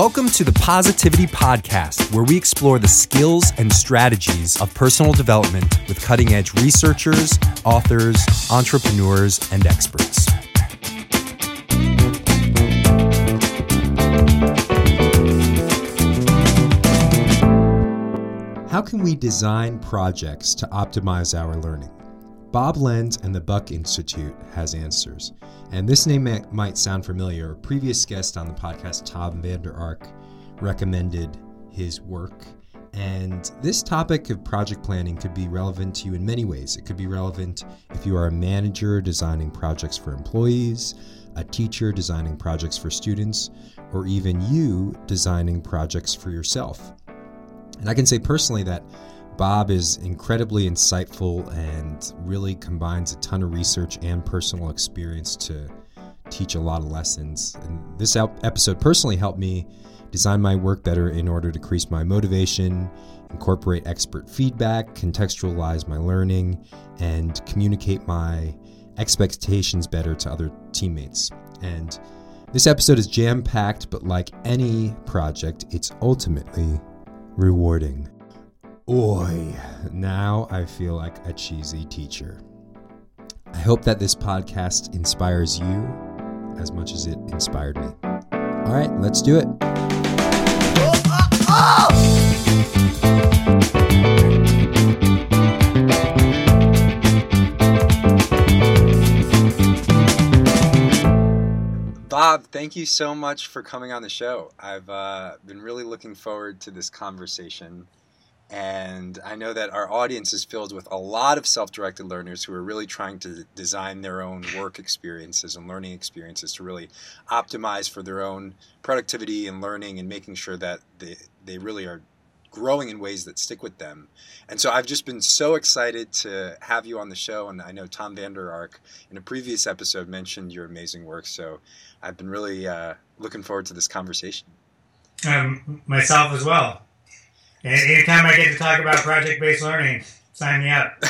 Welcome to the Positivity Podcast, where we explore the skills and strategies of personal development with cutting edge researchers, authors, entrepreneurs, and experts. How can we design projects to optimize our learning? Bob Lenz and the Buck Institute has answers. And this name might sound familiar. A previous guest on the podcast, Tom Vander Ark, recommended his work. And this topic of project planning could be relevant to you in many ways. It could be relevant if you are a manager designing projects for employees, a teacher designing projects for students, or even you designing projects for yourself. And I can say personally that Bob is incredibly insightful and really combines a ton of research and personal experience to teach a lot of lessons. And this episode personally helped me design my work better in order to increase my motivation, incorporate expert feedback, contextualize my learning, and communicate my expectations better to other teammates. And this episode is jam packed, but like any project, it's ultimately rewarding. Oi, now I feel like a cheesy teacher. I hope that this podcast inspires you as much as it inspired me. All right, let's do it. Bob, thank you so much for coming on the show. I've uh, been really looking forward to this conversation. And I know that our audience is filled with a lot of self directed learners who are really trying to design their own work experiences and learning experiences to really optimize for their own productivity and learning and making sure that they, they really are growing in ways that stick with them. And so I've just been so excited to have you on the show. And I know Tom Vander Ark in a previous episode mentioned your amazing work. So I've been really uh, looking forward to this conversation. Um, myself as well. And anytime I get to talk about project based learning, sign me up.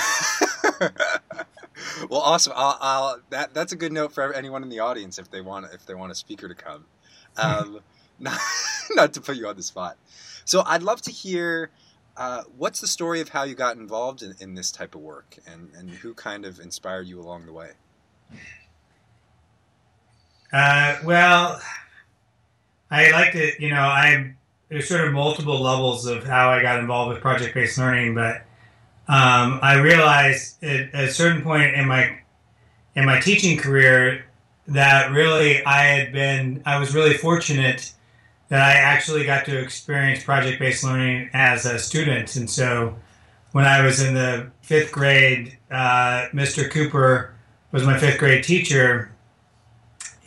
well, awesome. I'll, I'll, that that's a good note for anyone in the audience if they want if they want a speaker to come. Um, not, not to put you on the spot. So I'd love to hear uh, what's the story of how you got involved in, in this type of work and, and who kind of inspired you along the way? Uh, well, I like to, you know, I there's sort of multiple levels of how I got involved with project based learning, but um, I realized at, a certain point in my in my teaching career that really I had been I was really fortunate that I actually got to experience project based learning as a student, and so when I was in the fifth grade, uh, Mr. Cooper was my fifth grade teacher,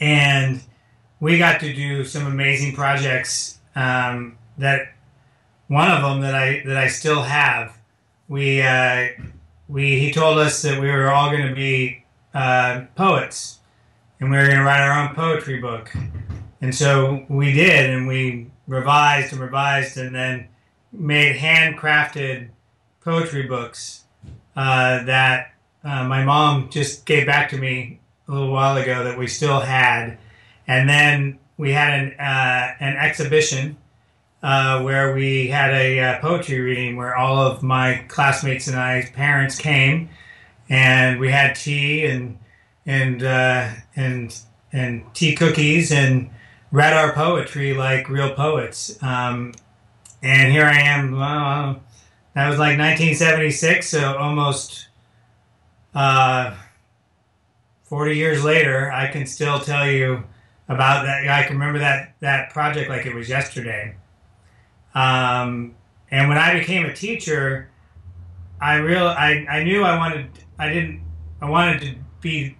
and we got to do some amazing projects um, that one of them that I that I still have. We uh, we he told us that we were all going to be uh, poets, and we were going to write our own poetry book. And so we did, and we revised and revised, and then made handcrafted poetry books uh, that uh, my mom just gave back to me a little while ago that we still had. And then we had an uh, an exhibition uh, where we had a uh, poetry reading where all of my classmates and I parents came, and we had tea and and uh, and and tea cookies and read our poetry like real poets. Um, and here I am. Well, that was like 1976, so almost uh, 40 years later, I can still tell you about that. I can remember that that project like it was yesterday. Um, and when I became a teacher, I real I, I knew I wanted I didn't I wanted to be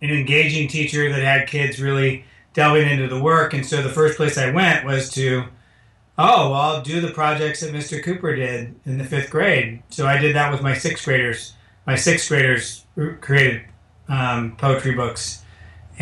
an engaging teacher that had kids really delving into the work. And so the first place I went was to, oh, well, I'll do the projects that Mr. Cooper did in the fifth grade. So I did that with my sixth graders. My sixth graders created um, poetry books.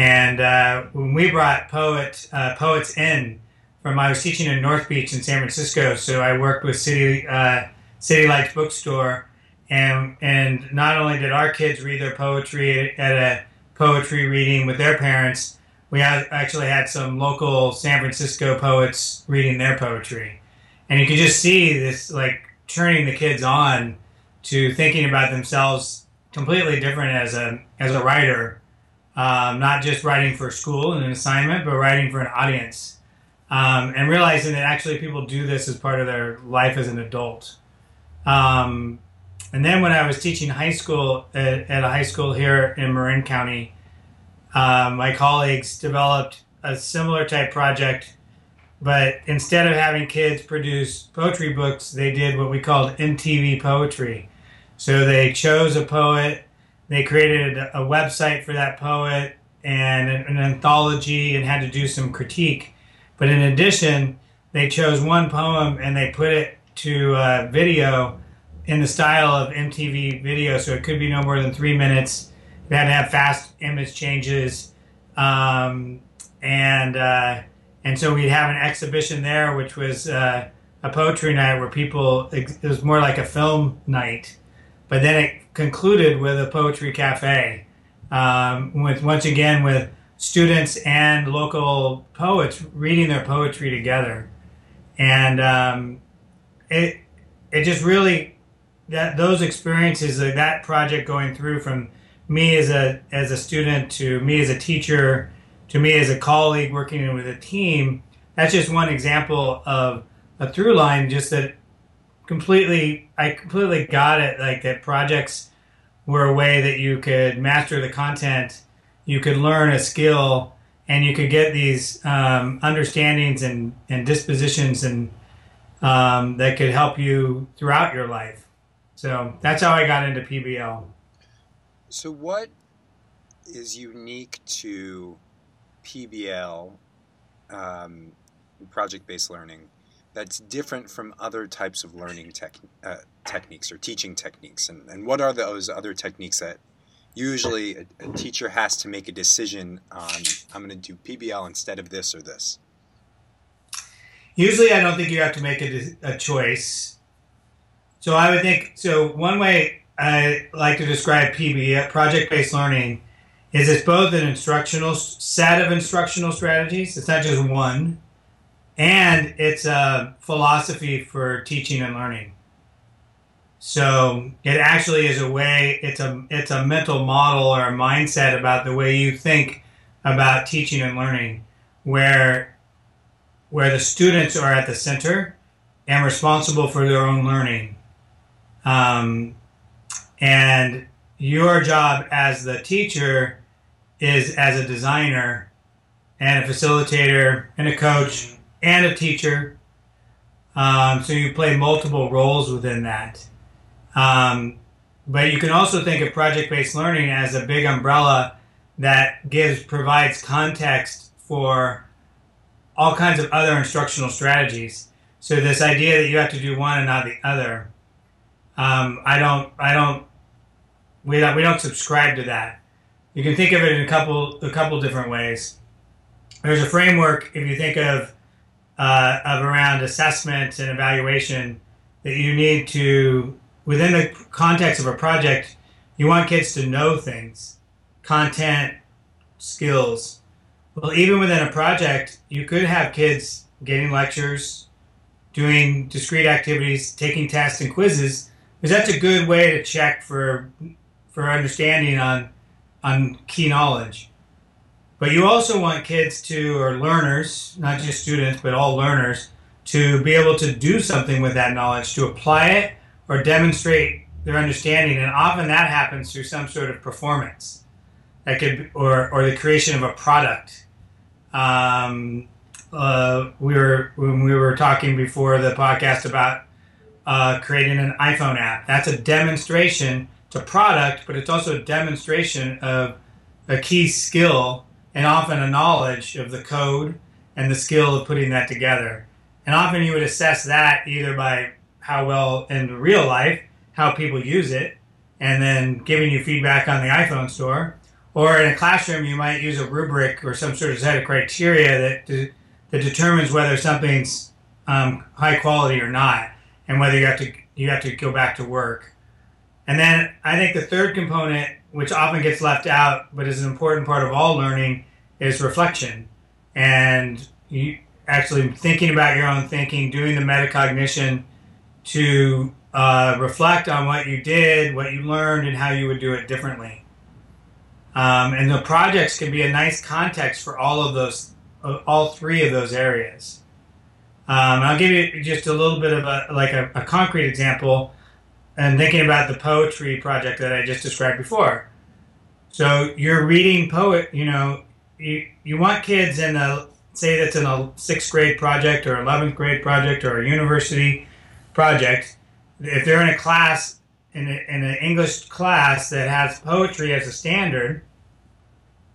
And uh, when we brought poet uh, poets in from, I was teaching in North Beach in San Francisco, so I worked with City uh, City Lights Bookstore, and and not only did our kids read their poetry at a poetry reading with their parents, we had, actually had some local San Francisco poets reading their poetry, and you could just see this like turning the kids on to thinking about themselves completely different as a as a writer, um, not just writing for school and an assignment, but writing for an audience, um, and realizing that actually people do this as part of their life as an adult. Um, and then when I was teaching high school at, at a high school here in Marin County, uh, my colleagues developed a similar type project, but instead of having kids produce poetry books, they did what we called MTV poetry. So they chose a poet, they created a website for that poet and an anthology and had to do some critique. But in addition, they chose one poem and they put it to uh, video in the style of MTV video, so it could be no more than three minutes. It had to have fast image changes, um, and uh, and so we'd have an exhibition there, which was uh, a poetry night where people. It was more like a film night, but then it concluded with a poetry cafe, um, with once again with students and local poets reading their poetry together, and um, it it just really that those experiences, like that project going through from me as a as a student to me as a teacher to me as a colleague working with a team, that's just one example of a through line. Just that completely, I completely got it. Like that projects were a way that you could master the content, you could learn a skill, and you could get these um, understandings and, and dispositions and um, that could help you throughout your life. So that's how I got into PBL. So, what is unique to PBL, um, project based learning, that's different from other types of learning tech, uh, techniques or teaching techniques? And, and what are those other techniques that usually a, a teacher has to make a decision on, I'm going to do PBL instead of this or this? Usually, I don't think you have to make a, a choice. So I would think so. One way I like to describe PBL, project-based learning is it's both an instructional set of instructional strategies. It's not just one, and it's a philosophy for teaching and learning. So it actually is a way. It's a it's a mental model or a mindset about the way you think about teaching and learning, where where the students are at the center and responsible for their own learning um, and your job as the teacher is as a designer and a facilitator and a coach and a teacher. Um, so you play multiple roles within that. Um, but you can also think of project-based learning as a big umbrella that gives provides context for all kinds of other instructional strategies. So this idea that you have to do one and not the other um, I don't. I don't. We don't. We don't subscribe to that. You can think of it in a couple a couple different ways. There's a framework if you think of uh, of around assessment and evaluation that you need to within the context of a project. You want kids to know things, content, skills. Well, even within a project, you could have kids getting lectures, doing discrete activities, taking tests and quizzes because that's a good way to check for for understanding on on key knowledge. But you also want kids to, or learners, not just students, but all learners, to be able to do something with that knowledge, to apply it or demonstrate their understanding. And often that happens through some sort of performance, that could, or or the creation of a product. Um, uh, we were when we were talking before the podcast about uh, creating an iPhone app. That's a demonstration to product, but it's also a demonstration of a key skill and often a knowledge of the code and the skill of putting that together. And often you would assess that either by how well in real life, how people use it, and then giving you feedback on the iPhone store. Or in a classroom, you might use a rubric or some sort of set of criteria that, de- that determines whether something's um, high quality or not and whether you have to you have to go back to work. And then I think the third component, which often gets left out but is an important part of all learning, is reflection and you actually thinking about your own thinking, doing the metacognition to uh, reflect on what you did, what you learned, and how you would do it differently. Um, and the projects can be a nice context for all of those, uh, all three of those areas. Um, I'll give you just a little bit of a like a, a concrete example, and thinking about the poetry project that I just described before. So you're reading poet, you know, you, you want kids in a say that's in a sixth grade project or 11th grade project or a university project if they're in a class in, a, in an english class that has poetry as a standard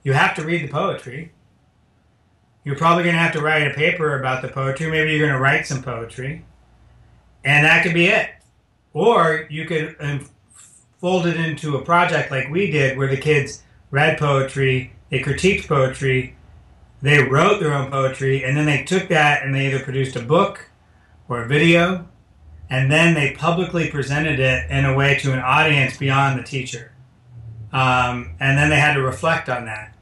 you have to read the poetry. You're probably going to have to write a paper about the poetry. Maybe you're going to write some poetry. And that could be it or you could fold it into a project like we did where the kids read poetry they critiqued poetry, they wrote their own poetry, and then they took that and they either produced a book or a video, and then they publicly presented it in a way to an audience beyond the teacher. Um, and then they had to reflect on that.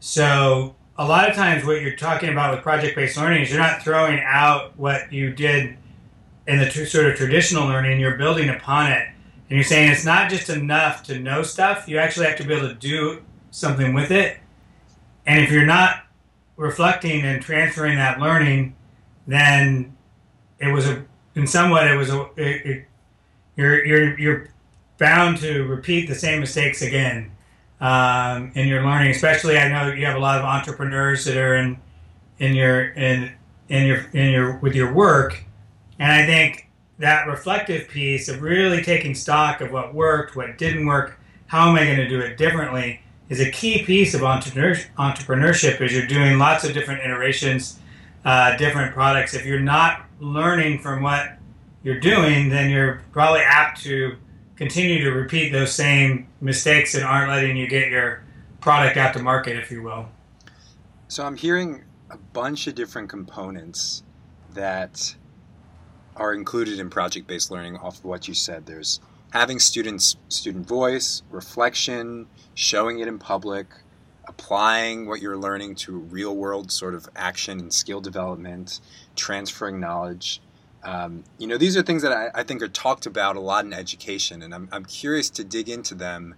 So a lot of times what you're talking about with project-based learning is you're not throwing out what you did in the tr- sort of traditional learning, you're building upon it. And you're saying it's not just enough to know stuff, you actually have to be able to do something with it. And if you're not reflecting and transferring that learning, then it was a, in somewhat, it was a, it, it, you're, you're, you're bound to repeat the same mistakes again um, in your learning. Especially, I know you have a lot of entrepreneurs that are in, in your, in, in your, in your, with your work. And I think that reflective piece of really taking stock of what worked, what didn't work, how am I going to do it differently, is a key piece of entrepreneurship is you're doing lots of different iterations, uh, different products. If you're not learning from what you're doing, then you're probably apt to continue to repeat those same mistakes that aren't letting you get your product out to market, if you will. So I'm hearing a bunch of different components that are included in project-based learning off of what you said. There's having students student voice, reflection, showing it in public, applying what you're learning to real world sort of action and skill development, transferring knowledge. Um, you know, these are things that I, I, think are talked about a lot in education, and I'm, I'm curious to dig into them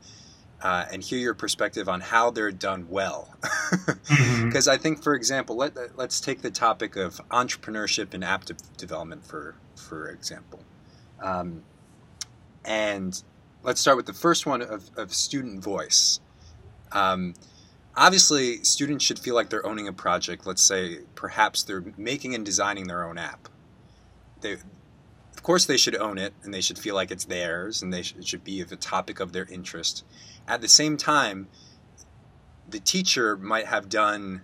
uh, and hear your perspective on how they're done well. Because mm-hmm. I think, for example, let, let's take the topic of entrepreneurship and app de- development, for, for example. Um, and let's start with the first one of, of student voice. Um, obviously, students should feel like they're owning a project. Let's say perhaps they're making and designing their own app. They, of course, they should own it and they should feel like it's theirs and they should, it should be the topic of their interest. At the same time, the teacher might have done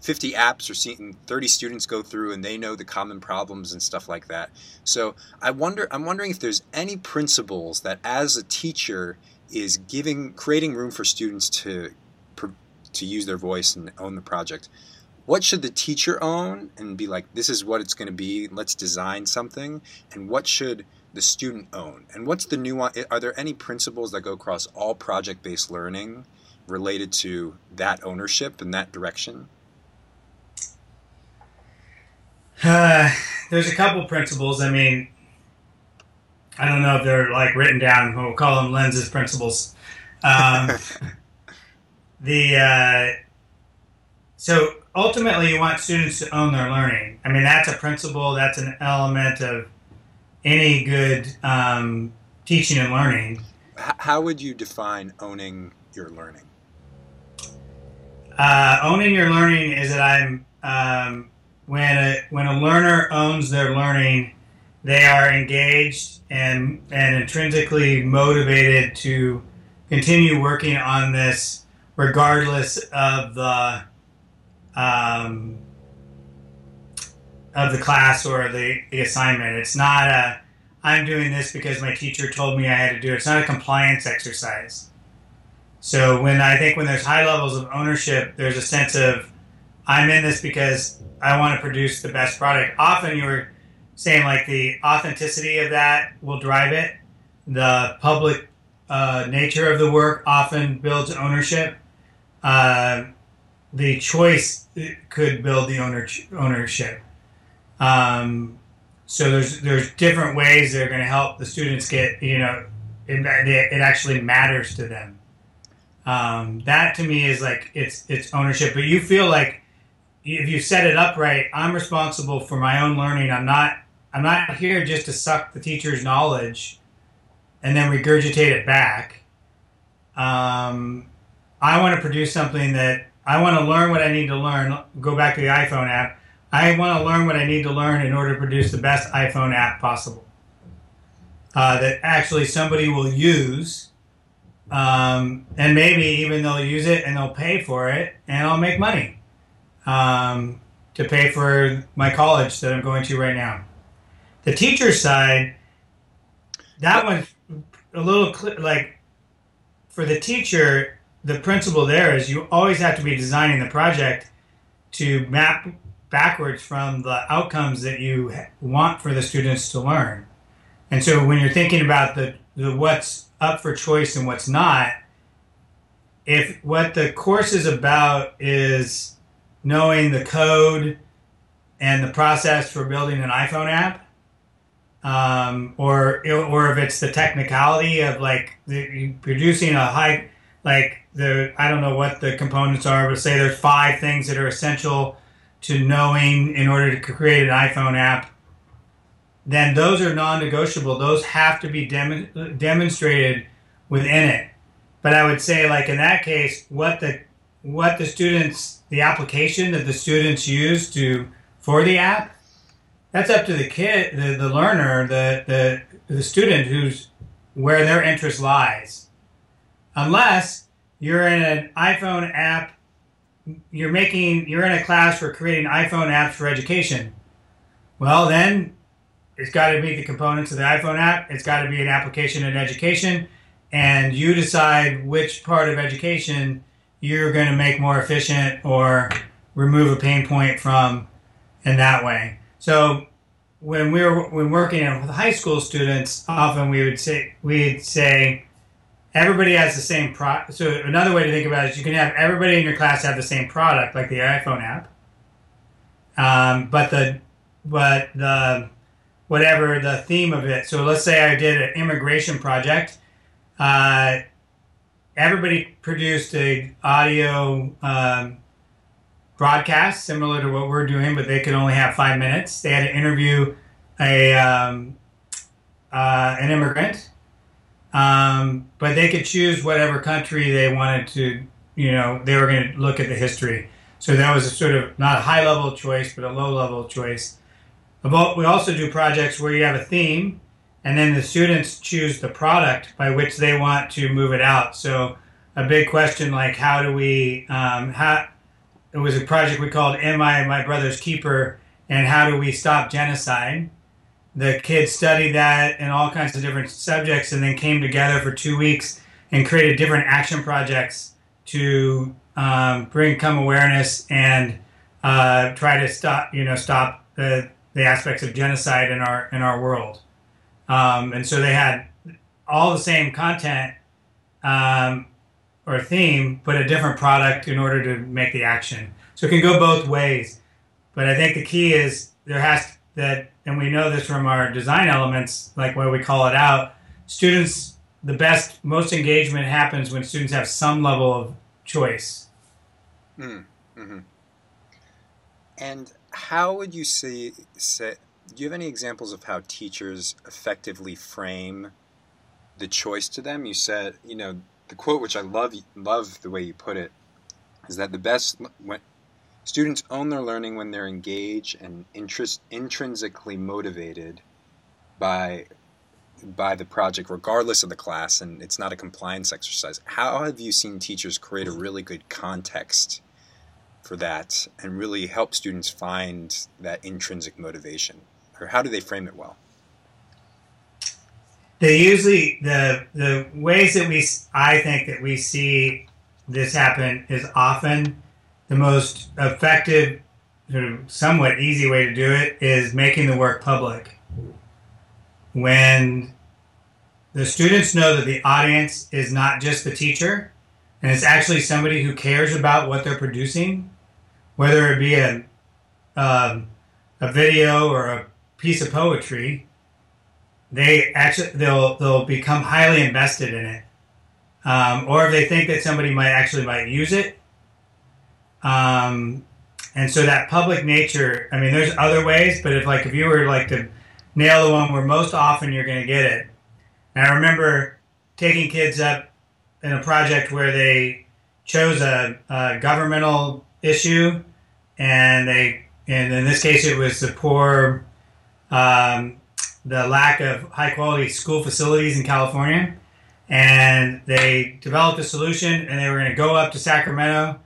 50 apps or seeing 30 students go through and they know the common problems and stuff like that. So I wonder I'm wondering if there's any principles that as a teacher is giving creating room for students to to use their voice and own the project. What should the teacher own and be like this is what it's going to be, let's design something and what should the student own? And what's the nuance are there any principles that go across all project-based learning related to that ownership and that direction? Uh, there's a couple principles. I mean, I don't know if they're like written down. We'll call them lenses principles. Um, the uh, so ultimately, you want students to own their learning. I mean, that's a principle. That's an element of any good um, teaching and learning. How would you define owning your learning? Uh, owning your learning is that I'm um, when a when a learner owns their learning, they are engaged and and intrinsically motivated to continue working on this regardless of the um, of the class or the, the assignment. It's not a I'm doing this because my teacher told me I had to do it. It's not a compliance exercise. So when I think when there's high levels of ownership, there's a sense of I'm in this because I want to produce the best product. Often you were saying like the authenticity of that will drive it. The public uh, nature of the work often builds ownership. Uh, the choice could build the owner, ownership. Um, so there's there's different ways that are going to help the students get you know it, it actually matters to them. Um, that to me is like it's it's ownership. But you feel like if you set it up right, I'm responsible for my own learning. I'm not I'm not here just to suck the teacher's knowledge and then regurgitate it back. Um, I want to produce something that I want to learn what I need to learn. Go back to the iPhone app. I want to learn what I need to learn in order to produce the best iPhone app possible. Uh, that actually somebody will use, um, and maybe even they'll use it and they'll pay for it, and I'll make money um, to pay for my college that I'm going to right now. The teacher side, that one's a little cl- like for the teacher. The principle there is you always have to be designing the project to map backwards from the outcomes that you want for the students to learn. And so when you're thinking about the, the what's up for choice and what's not, if what the course is about is knowing the code and the process for building an iPhone app, um, or or if it's the technicality of like the, producing a high like the I don't know what the components are, but say there's five things that are essential to knowing in order to create an iPhone app, then those are non-negotiable. Those have to be dem- demonstrated within it. But I would say, like in that case, what the what the students, the application that the students use to for the app that's up to the kid, the, the learner, the, the, the student who's where their interest lies. Unless you're in an iPhone app, you're making, you're in a class for creating iPhone apps for education. Well, then it's got to meet the components of the iPhone app. It's got to be an application in education. And you decide which part of education you're going to make more efficient or remove a pain point from in that way. So when we were when working with high school students, often we would say we'd say everybody has the same pro. So another way to think about it is you can have everybody in your class have the same product, like the iPhone app. Um, but the but the whatever the theme of it. So let's say I did an immigration project. Uh, everybody produced a audio um, broadcast similar to what we're doing, but they could only have five minutes. They had to interview a um, uh, an immigrant, um, but they could choose whatever country they wanted to. You know, they were going to look at the history. So that was a sort of not a high level choice, but a low level choice. About, we also do projects where you have a theme, and then the students choose the product by which they want to move it out. So a big question like how do we um, how it was a project we called Am I My Brother's Keeper? And how do we stop genocide? The kids studied that and all kinds of different subjects and then came together for two weeks and created different action projects to um, bring come awareness and uh, try to stop, you know, stop the, the aspects of genocide in our in our world. Um, and so they had all the same content, um, or theme, but a different product in order to make the action. So it can go both ways. But I think the key is there has to, that, and we know this from our design elements, like what we call it out. Students, the best, most engagement happens when students have some level of choice. Mm, hmm And how would you say, say, do you have any examples of how teachers effectively frame the choice to them? You said, you know, the quote, which I love, love the way you put it, is that the best students own their learning when they're engaged and interest, intrinsically motivated by by the project, regardless of the class, and it's not a compliance exercise. How have you seen teachers create a really good context for that and really help students find that intrinsic motivation? Or how do they frame it well? they usually the the ways that we I think that we see this happen is often the most effective, sort of somewhat easy way to do it is making the work public. When the students know that the audience is not just the teacher, and it's actually somebody who cares about what they're producing, whether it be a um, a video or a piece of poetry, they actually they'll they'll become highly invested in it. Um, or if they think that somebody might actually might use it. Um, and so that public nature, I mean, there's other ways, but if like if you were like to nail the one where most often you're going to get it, and I remember taking kids up in a project where they chose a, a governmental issue, and they, and in this case, it was the poor, um, the lack of high quality school facilities in California, and they developed a solution, and they were going to go up to Sacramento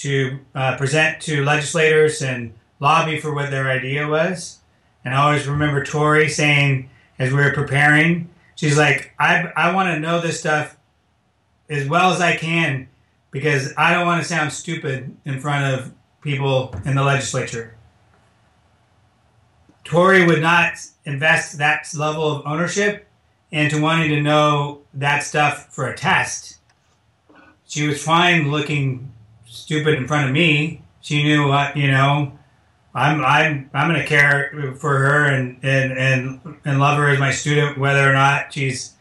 to uh, present to legislators and lobby for what their idea was. And I always remember Tori saying, as we were preparing, she's like, I, I want to know this stuff as well as I can because I don't want to sound stupid in front of people in the legislature. Tori would not invest that level of ownership into wanting to know that stuff for a test. She was fine looking stupid in front of me. She knew what you know. I'm I'm I'm gonna care for her and and and and love her as my student, whether or not she's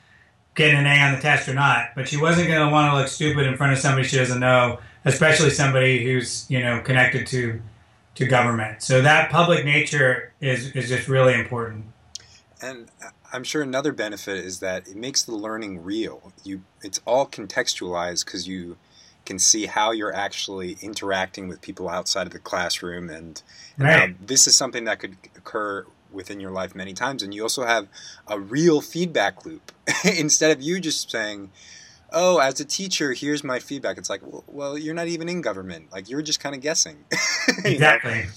getting an A on the test or not. But she wasn't gonna want to look stupid in front of somebody she doesn't know, especially somebody who's you know connected to to government. So that public nature is is just really important. And I'm sure another benefit is that it makes the learning real. You, it's all contextualized because you can see how you're actually interacting with people outside of the classroom and, and right. this is something that could occur within your life many times. And you also have a real feedback loop. Instead of you just saying oh as a teacher here's my feedback. It's like well, well you're not even in government. Like you're just kind of guessing exactly.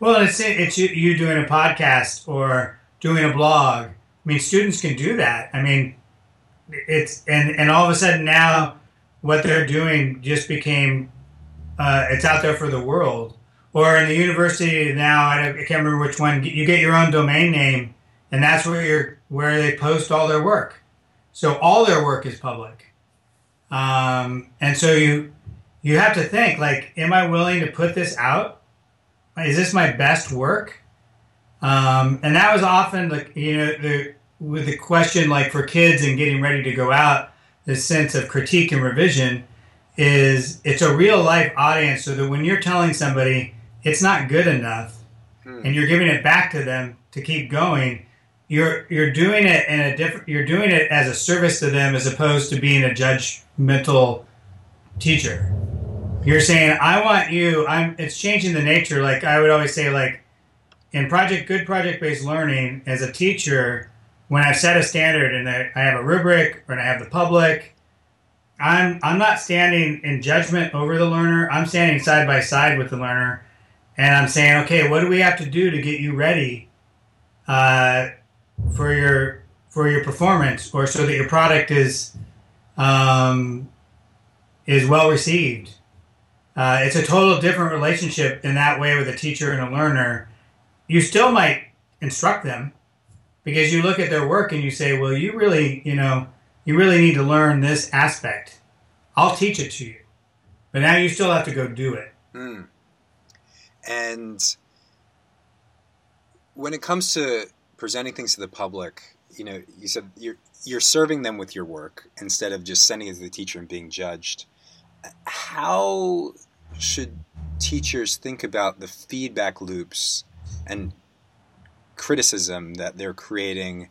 Well it's it's you, you doing a podcast or doing a blog. I mean students can do that. I mean it's and and all of a sudden now what they're doing just became uh, it's out there for the world. Or in the university now, I, can't remember which one. You get your own domain name, and that's where you're where they post all their work. So all their work is public, um, and so you you have to think like, am I willing to put this out? Is this my best work? Um, and that was often like you know the with the question like for kids and getting ready to go out this sense of critique and revision is it's a real life audience so that when you're telling somebody it's not good enough hmm. and you're giving it back to them to keep going you're you're doing it in a different you're doing it as a service to them as opposed to being a judgmental teacher you're saying i want you i'm it's changing the nature like i would always say like in project good project based learning as a teacher when I set a standard and I have a rubric or I have the public, I'm I'm not standing in judgment over the learner. I'm standing side by side with the learner, and I'm saying, okay, what do we have to do to get you ready uh, for your for your performance, or so that your product is um, is well received. Uh, it's a total different relationship in that way with a teacher and a learner. You still might instruct them, because you look at their work and you say, well, you really, you know, you really need to learn this aspect. I'll teach it to you, but now you still have to go do it. Mm. And when it comes to presenting things to the public, you know, you said you're you're serving them with your work instead of just sending it to the teacher and being judged. How should teachers think about the feedback loops and criticism that they're creating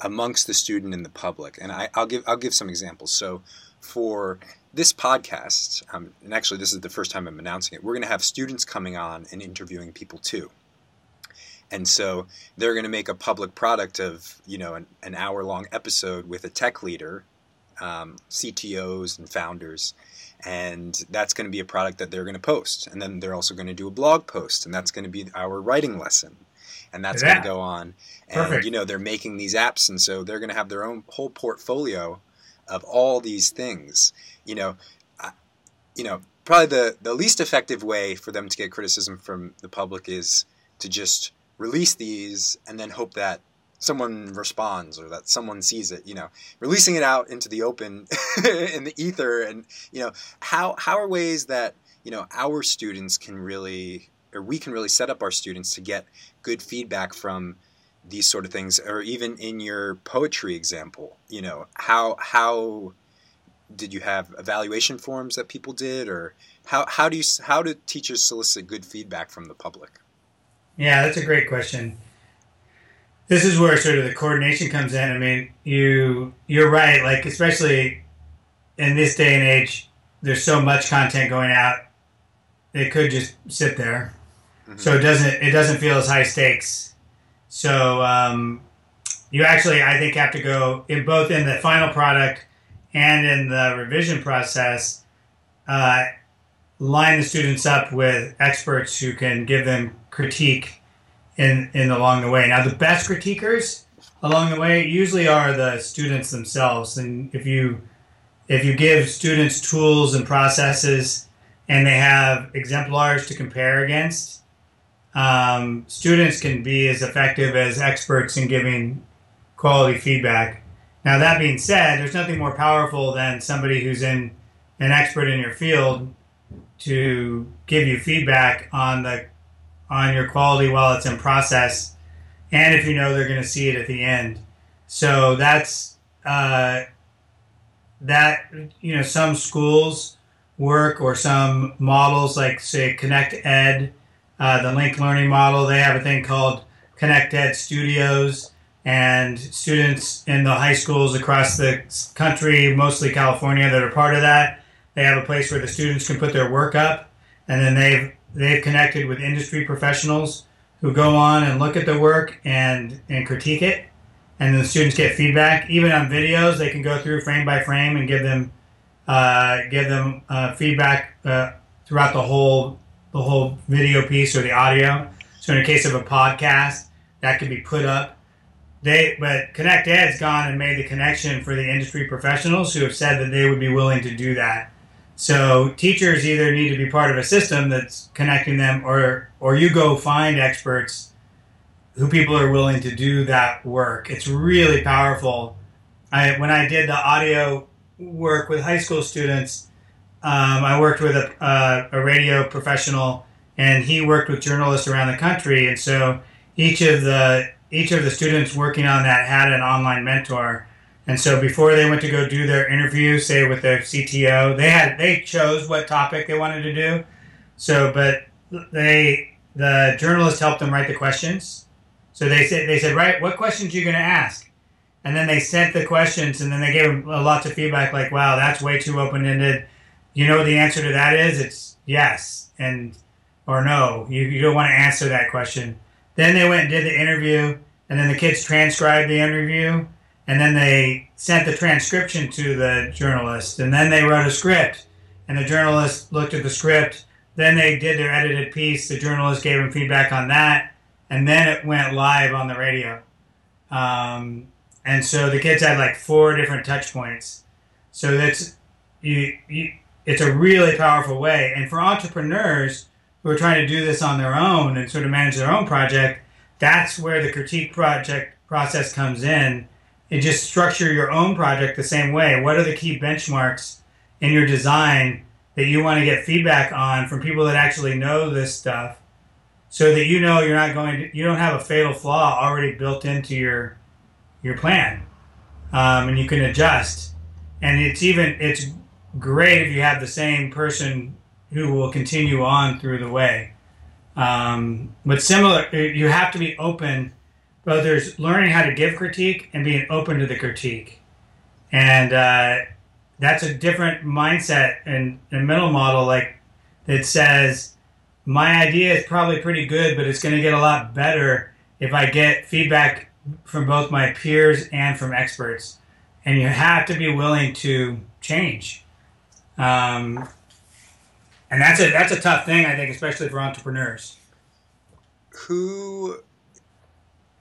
amongst the student and the public. And I, will give I'll give some examples. So for this podcast, um, and actually this is the first time I'm announcing it, we're going to have students coming on and interviewing people too. And so they're going to make a public product of you know an, an hour long episode with a tech leader, um, CTOs and founders, and that's going to be a product that they're going to post. And then they're also going to do a blog post, and that's going to be our writing lesson and that's going to go on. And Perfect. you know they're making these apps, and so they're going to have their own whole portfolio of all these things. You know, I, you know, probably the the least effective way for them to get criticism from the public is to just release these and then hope that someone responds or that someone sees it you know releasing it out into the open in the ether and you know how how are ways that you know our students can really or we can really set up our students to get good feedback from these sort of things or even in your poetry example you know how how did you have evaluation forms that people did or how, how do you how do teachers solicit good feedback from the public? Yeah that's a great question. This is where sort of the coordination comes in. I mean you you're right like especially in this day and age there's so much content going out it could just sit there mm-hmm. so it doesn't it doesn't feel as high stakes so um, you actually i think have to go in both in the final product and in the revision process, uh, line the students up with experts who can give them critique in, in along the way. Now, the best critiquers along the way usually are the students themselves. And if you if you give students tools and processes and they have exemplars to compare against, um, students can be as effective as experts in giving quality feedback. Now, that being said, there's nothing more powerful than somebody who's in an expert in your field to give you feedback on the on your quality while it's in process, and if you know they're going to see it at the end. So that's uh, that. You know, some schools work or some models like say Connect Ed, uh, the Linked Learning model. They have a thing called Connect Ed Studios and students in the high schools across the country, mostly California, that are part of that. They have a place where the students can put their work up, and then they've they've connected with industry professionals who go on and look at the work and and critique it, and the students get feedback. Even on videos, they can go through frame by frame and give them uh, give them uh, feedback uh, throughout the whole the whole video piece or the audio. So in a case of a podcast, that could be put up they but Connect Ed's gone and made the connection for the industry professionals who have said that they would be willing to do that. So teachers either need to be part of a system that's connecting them, or or you go find experts who people are willing to do that work. It's really powerful. I when I did the audio work with high school students, um, I worked with a, a radio professional, and he worked with journalists around the country, and so each of the each of the students working on that had an online mentor. And so before they went to go do their interview, say with their CTO, they had they chose what topic they wanted to do. So, but they the journalist helped them write the questions. So they said they said, right, what questions are you going to ask? And then they sent the questions, and then they gave them lots of feedback, like, wow, that's way too open ended. You know the answer to that is? It's yes and or no. You, you don't want to answer that question. Then they went and did the interview, and then the kids transcribed the interview, and then they sent the transcription to the journalist, and then they wrote a script, and the journalist looked at the script. Then they did their edited piece. The journalist gave them feedback on that, and then it went live on the radio. Um, and so the kids had like four different touch points. So that's you, you, it's a really powerful way. And for entrepreneurs, who are trying to do this on their own and sort of manage their own project, that's where the critique project process comes in. And just structure your own project the same way. What are the key benchmarks in your design that you want to get feedback on from people that actually know this stuff so that you know you're not going to, you don't have a fatal flaw already built into your, your plan. Um, and you can adjust. And it's even, it's great if you have the same person who will continue on through the way. Um, but similar, you have to be open. But there's learning how to give critique and being open to the critique, and uh, that's a different mindset and, and mental model. Like that says, my idea is probably pretty good, but it's going to get a lot better if I get feedback from both my peers and from experts. And you have to be willing to change. Um, and that's a that's a tough thing, I think, especially for entrepreneurs. Who,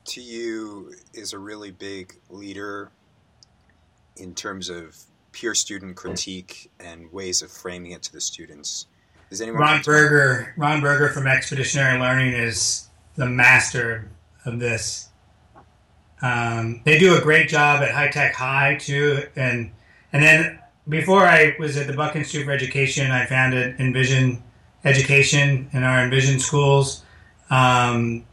to you, is a really big leader in terms of peer student critique and ways of framing it to the students? Is anyone Ron Berger? Ron Berger from Expeditionary Learning is the master of this. Um, they do a great job at High Tech High too, and and then before I was at the Buck Institute for Education, I founded Envision Education in our Envision schools, um,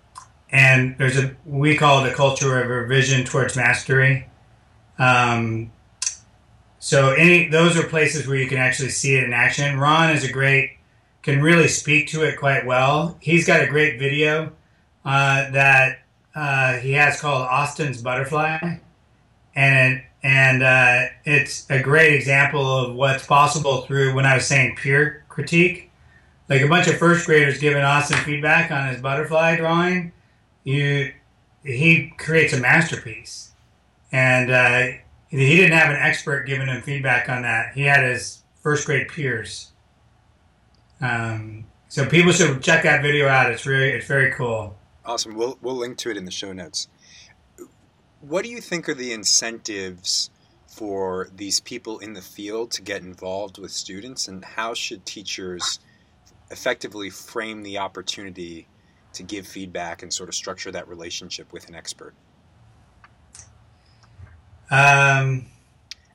and there's a we call it a culture of revision towards mastery. Um, so any those are places where you can actually see it in action. Ron is a great can really speak to it quite well. He's got a great video uh, that uh, he has called Austin's Butterfly, and and uh, it's a great example of what's possible through when I was saying peer critique, like a bunch of first graders giving Austin feedback on his butterfly drawing. You, he creates a masterpiece, and uh, he didn't have an expert giving him feedback on that. He had his first grade peers. Um, so people should check that video out. It's really it's very cool. Awesome. We'll we'll link to it in the show notes. What do you think are the incentives for these people in the field to get involved with students, and how should teachers effectively frame the opportunity to give feedback and sort of structure that relationship with an expert? Um,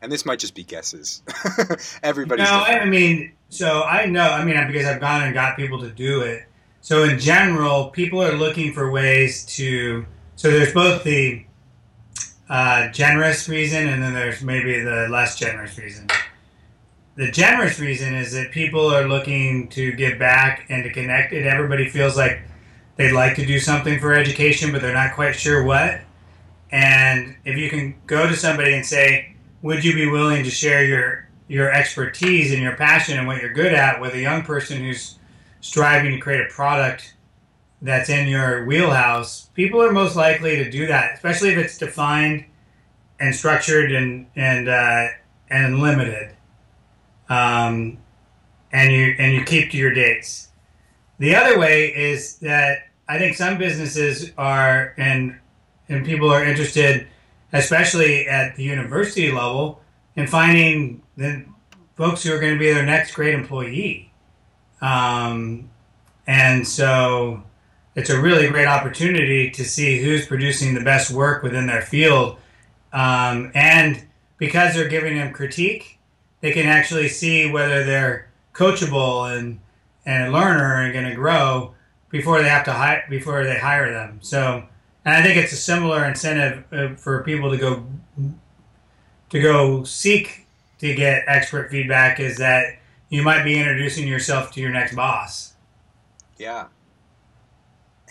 and this might just be guesses. Everybody's no, different. I mean, so I know. I mean, because I've gone and got people to do it. So in general, people are looking for ways to. So there's both the uh, generous reason, and then there's maybe the less generous reason. The generous reason is that people are looking to give back and to connect. And everybody feels like they'd like to do something for education, but they're not quite sure what. And if you can go to somebody and say, "Would you be willing to share your your expertise and your passion and what you're good at with a young person who's striving to create a product that's in your wheelhouse, people are most likely to do that, especially if it's defined and structured and and uh, and limited. Um, and you and you keep to your dates. The other way is that I think some businesses are and and people are interested, especially at the university level, in finding the folks who are going to be their next great employee. Um, and so it's a really great opportunity to see who's producing the best work within their field. Um, and because they're giving them critique, they can actually see whether they're coachable and, and a learner and going to grow before they have to hire, before they hire them. So, and I think it's a similar incentive uh, for people to go, to go seek to get expert feedback is that you might be introducing yourself to your next boss. Yeah.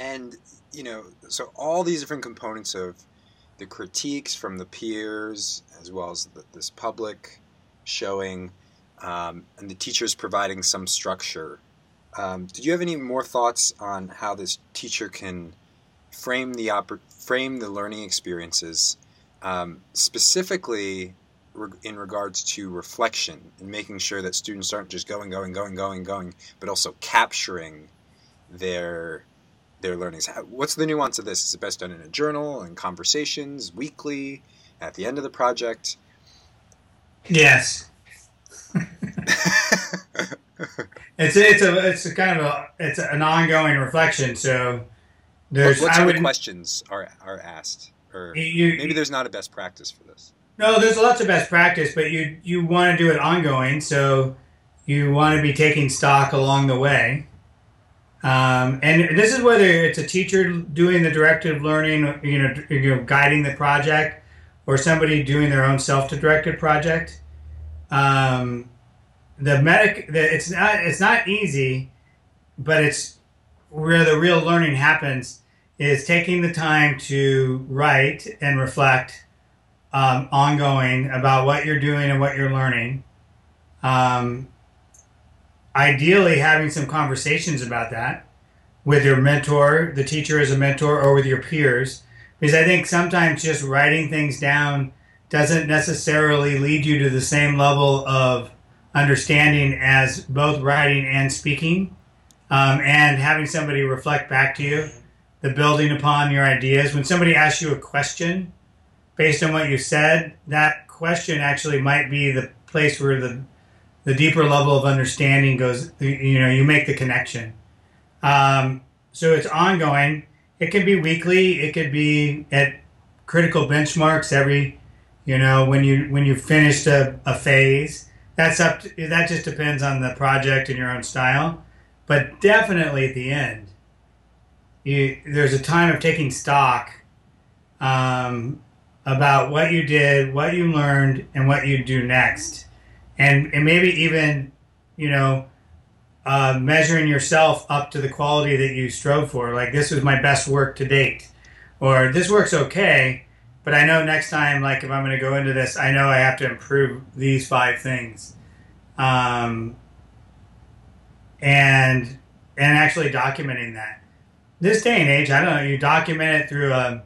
And, you know, so all these different components of the critiques from the peers, as well as the, this public showing, um, and the teachers providing some structure. Um, did you have any more thoughts on how this teacher can frame the oper- frame the learning experiences, um, specifically in regards to reflection and making sure that students aren't just going, going, going, going, going, but also capturing their their learnings. What's the nuance of this? Is it best done in a journal and conversations, weekly, at the end of the project? Yes. it's a, it's a it's a kind of a it's an ongoing reflection. So there's what, what questions are are asked, or you, maybe there's not a best practice for this. No, there's lots of best practice, but you you want to do it ongoing, so you want to be taking stock along the way. Um, and this is whether it's a teacher doing the directed learning, you know, you know, guiding the project, or somebody doing their own self-directed project. Um, the medic, the, it's not it's not easy, but it's where the real learning happens. Is taking the time to write and reflect um, ongoing about what you're doing and what you're learning. Um, ideally, having some conversations about that with your mentor, the teacher as a mentor, or with your peers. Because I think sometimes just writing things down doesn't necessarily lead you to the same level of understanding as both writing and speaking. Um, and having somebody reflect back to you, the building upon your ideas. When somebody asks you a question, based on what you said, that question actually might be the place where the the deeper level of understanding goes. You know, you make the connection. Um, so it's ongoing. It could be weekly. It could be at critical benchmarks every, you know, when you when you finished a, a phase. That's up. To, that just depends on the project and your own style, but definitely at the end, you, there's a time of taking stock um, about what you did, what you learned, and what you do next, and and maybe even, you know, uh, measuring yourself up to the quality that you strove for. Like this was my best work to date, or this works okay, but I know next time, like if I'm going to go into this, I know I have to improve these five things, um, and and actually documenting that. This day and age, I don't know. You document it through a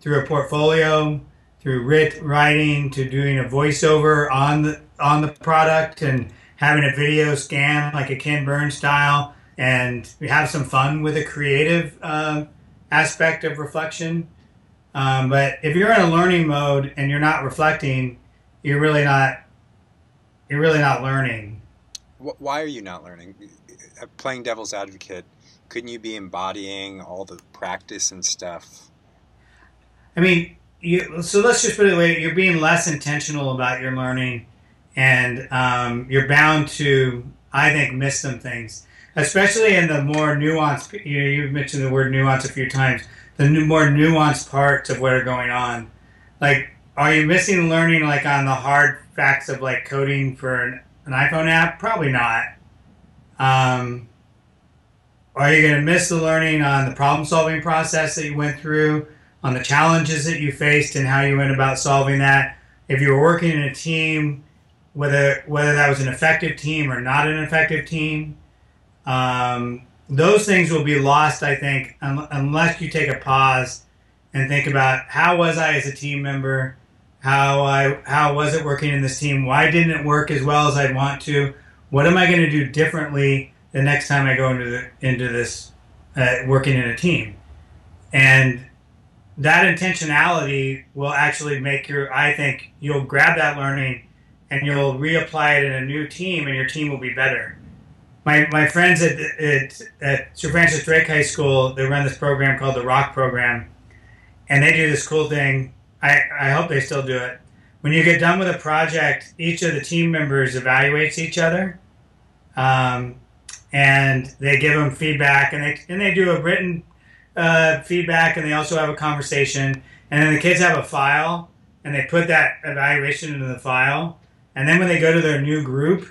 through a portfolio, through writ writing, to doing a voiceover on the on the product and having a video scan like a Ken Burns style, and we have some fun with a creative uh, aspect of reflection. Um, but if you're in a learning mode and you're not reflecting, you're really not you're really not learning. Why are you not learning? Playing devil's advocate, couldn't you be embodying all the practice and stuff? I mean, you, so let's just put it away. You're being less intentional about your learning and um, you're bound to, I think, miss some things, especially in the more nuanced. You know, you've mentioned the word nuance a few times. The new, more nuanced parts of what are going on, like, are you missing learning like on the hard facts of like coding for an, an iPhone app? Probably not. Um, are you going to miss the learning on the problem solving process that you went through, on the challenges that you faced, and how you went about solving that? If you were working in a team, whether whether that was an effective team or not an effective team. Um, those things will be lost, I think, un- unless you take a pause and think about how was I as a team member, how I how was it working in this team, why didn't it work as well as I'd want to, what am I going to do differently the next time I go into the, into this uh, working in a team, and that intentionality will actually make your I think you'll grab that learning and you'll reapply it in a new team, and your team will be better. My, my friends at, at, at Sir Francis Drake High School, they run this program called the Rock Program, and they do this cool thing. I, I hope they still do it. When you get done with a project, each of the team members evaluates each other, um, and they give them feedback, and they and they do a written uh, feedback, and they also have a conversation, and then the kids have a file, and they put that evaluation into the file, and then when they go to their new group,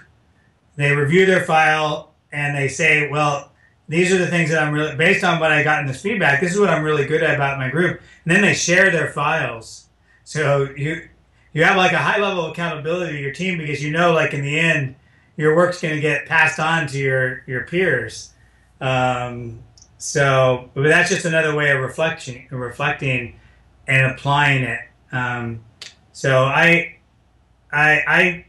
they review their file and they say, well, these are the things that I'm really, based on what I got in this feedback, this is what I'm really good at about my group. And then they share their files. So you, you have like a high level of accountability to your team because you know, like in the end, your work's going to get passed on to your, your peers. Um, so, but that's just another way of reflection, reflecting and applying it. Um, so I, I I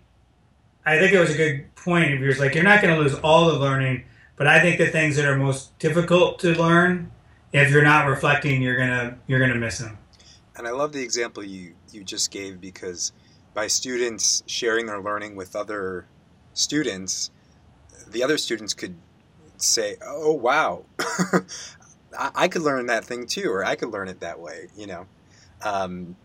I think it was a good point of yours. Like you're not going to lose all the learning, but I think the things that are most difficult to learn, if you're not reflecting, you're gonna you're gonna miss them. And I love the example you you just gave because by students sharing their learning with other students, the other students could say, "Oh wow, I, could learn that thing too, or I could learn it that way," you know. Um,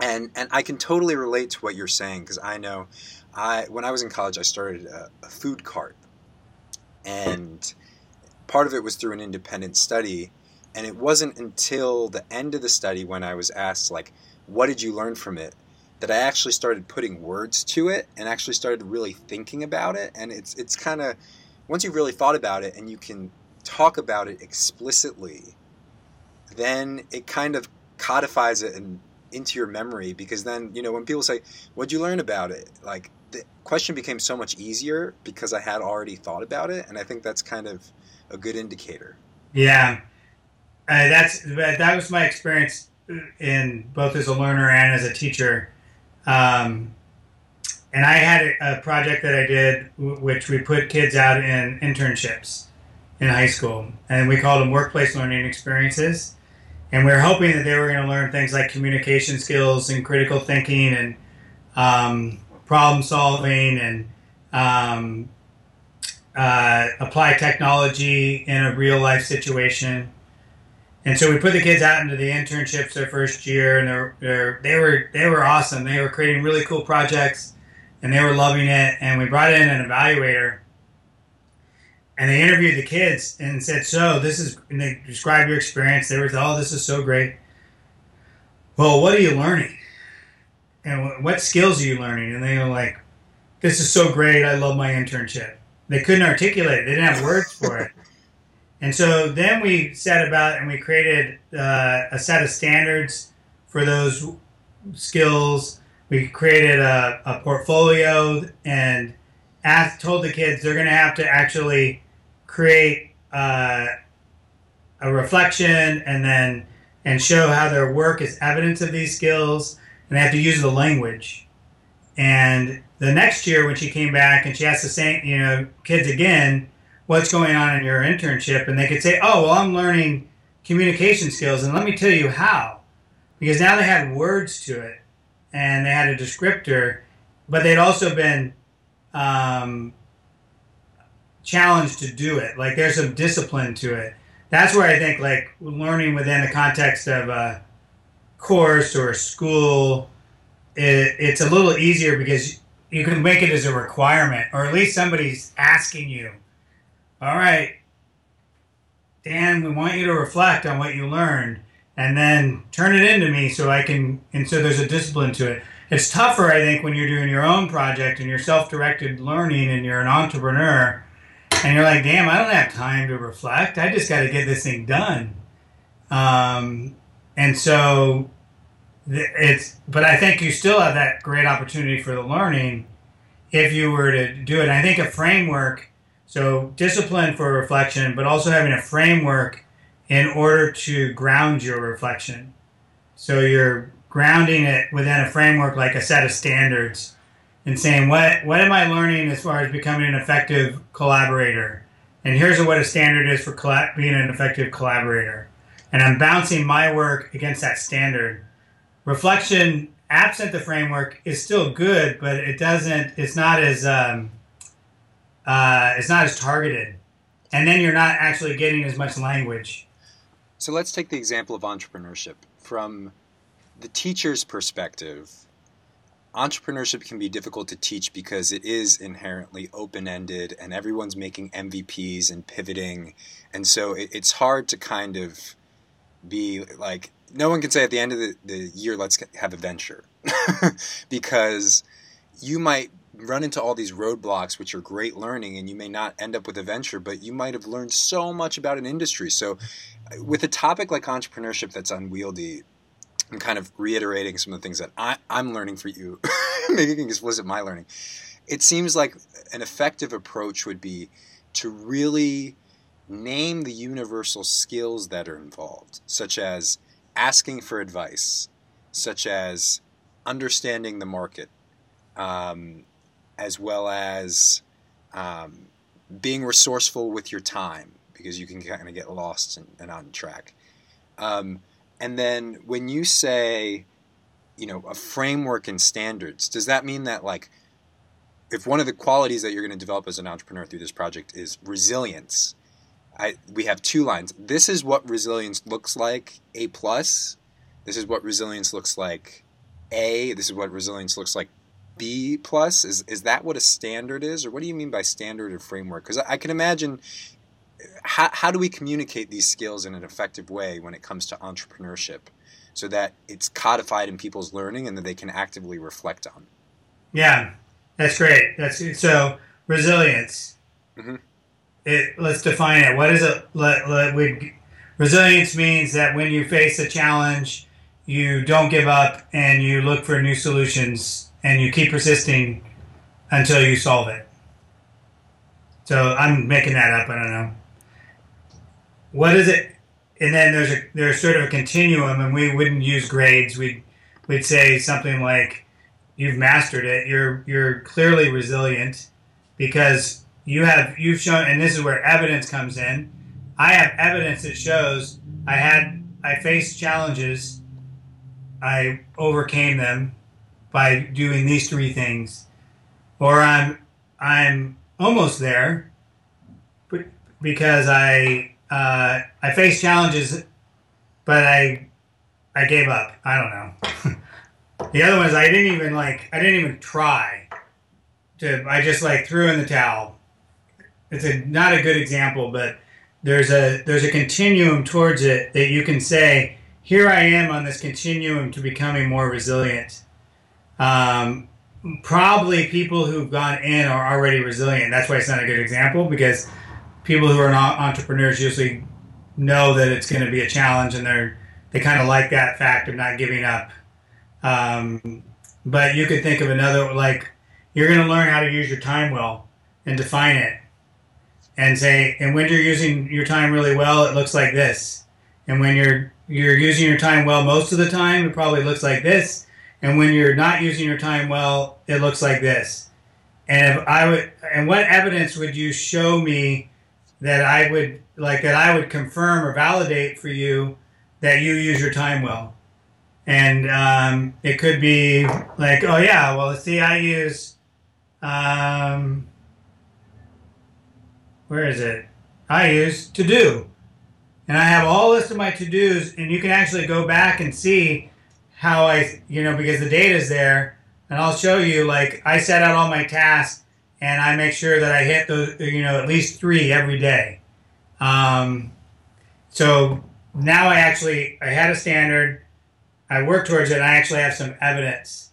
and and I can totally relate to what you're saying because I know I when I was in college I started a, a, food cart, and part of it was through an independent study, and it wasn't until the end of the study when I was asked like, "What did you learn from it?" that I actually started putting words to it and actually started really thinking about it, and it's it's kind of once you've really thought about it and you can talk about it explicitly, then it kind of codifies it and into your memory because then you know when people say what'd you learn about it? Like the question became so much easier because i had already thought about it and i think that's kind of a good indicator. Yeah. Uh, that's that was my experience in both as a learner and as a teacher. Um, and i had a project that i did which we put kids out in internships in high school and we called them workplace learning experiences and we were hoping that they were going to learn things like communication skills and critical thinking and um, problem solving and um, uh, apply technology in a real life situation. And so we put the kids out into the internships their first year, and they're, they're, they were they were awesome. They were creating really cool projects, and they were loving it. And we brought in an evaluator, and they interviewed the kids and said, "So this is," and they described your experience. They were, "Oh, this is so great." Well, what are you learning? And what skills are you learning? And they were like, "This is so great. I love my internship." They couldn't articulate it. They didn't have words for it. And so then we set about and we created uh, a set of standards for those skills. We created a, a portfolio and asked, told the kids they're going to have to actually create uh, a reflection and then and show how their work is evidence of these skills. And they have to use the language. And the next year when she came back and she asked the same, you know, kids again, what's going on in your internship and they could say oh well i'm learning communication skills and let me tell you how because now they had words to it and they had a descriptor but they'd also been um, challenged to do it. Like there's some discipline to it. That's where i think like learning within the context of a course or a school it, it's a little easier because you can make it as a requirement or at least somebody's asking you all right, Dan, we want you to reflect on what you learned and then turn it into me so I can, and so there's a discipline to it. It's tougher, I think, when you're doing your own project and you're self directed learning and you're an entrepreneur and you're like, damn, I don't have time to reflect. I just got to get this thing done. Um, and so it's, but I think you still have that great opportunity for the learning if you were to do it. I think a framework so discipline for reflection, but also having a framework in order to ground your reflection. So you're grounding it within a framework like a set of standards and saying what what am I learning as far as becoming an effective collaborator? And here's what a standard is for collab- being an effective collaborator. And I'm bouncing my work against that standard. Reflection, absent the framework, is still good, but it doesn't. It's not as um, uh, it's not as targeted, and then you're not actually getting as much language. So let's take the example of entrepreneurship from the teacher's perspective. Entrepreneurship can be difficult to teach because it is inherently open ended and everyone's making MVPs and pivoting. And so it, it's hard to kind of be like, no one can say at the end of the, the year, let's have a venture. because you might run into all these roadblocks, which are great learning, and you may not end up with a venture, but you might have learned so much about an industry. So, with a topic like entrepreneurship that's unwieldy, I'm kind of reiterating some of the things that I, am learning for you. Maybe you can explicit my learning. It seems like an effective approach would be to really name the universal skills that are involved, such as asking for advice, such as understanding the market, um, as well as um, being resourceful with your time because you can kind of get lost and, and on track. Um, and then when you say, you know, a framework and standards, does that mean that like if one of the qualities that you're going to develop as an entrepreneur through this project is resilience, I, we have two lines. This is what resilience looks like, A plus. This is what resilience looks like, A. This is what resilience looks like, B plus? Is is that what a standard is, or what do you mean by standard or framework? Because I, I can imagine how how do we communicate these skills in an effective way when it comes to entrepreneurship, so that it's codified in people's learning and that they can actively reflect on. Yeah, that's great. That's so resilience. Mm-hmm. It, let's define it. What is it? Let, let, we, resilience means that when you face a challenge, you don't give up and you look for new solutions and you keep persisting until you solve it. So I'm making that up. I don't know. What is it? And then there's a there's sort of a continuum, and we wouldn't use grades. We'd we'd say something like, "You've mastered it. You're you're clearly resilient because you have you've shown." And this is where evidence comes in. I have evidence that shows I had I faced challenges. I overcame them by doing these three things, or I'm I'm almost there, but because I uh, I face challenges but I I gave up. I don't know. the other ones I didn't even like. I didn't even try. To I just like threw in the towel. It's a not a good example, but there's a there's a continuum towards it that you can say here I am on this continuum to becoming more resilient. Um, probably people who've gone in are already resilient. That's why it's not a good example because people who are not entrepreneurs usually know that it's going to be a challenge and they're they kind of like that fact of not giving up. Um, but you could think of another like you're going to learn how to use your time well and define it and say and when you're using your time really well it looks like this and when you're you're using your time well most of the time it probably looks like this and when you're not using your time well it looks like this and if i would and what evidence would you show me that i would like that i would confirm or validate for you that you use your time well and um, it could be like oh yeah well see i use um, where is it? I use to do. And I have all list of my to dos, and you can actually go back and see how I, you know, because the data is there. And I'll show you, like, I set out all my tasks and I make sure that I hit those, you know, at least three every day. Um, so now I actually, I had a standard, I work towards it, and I actually have some evidence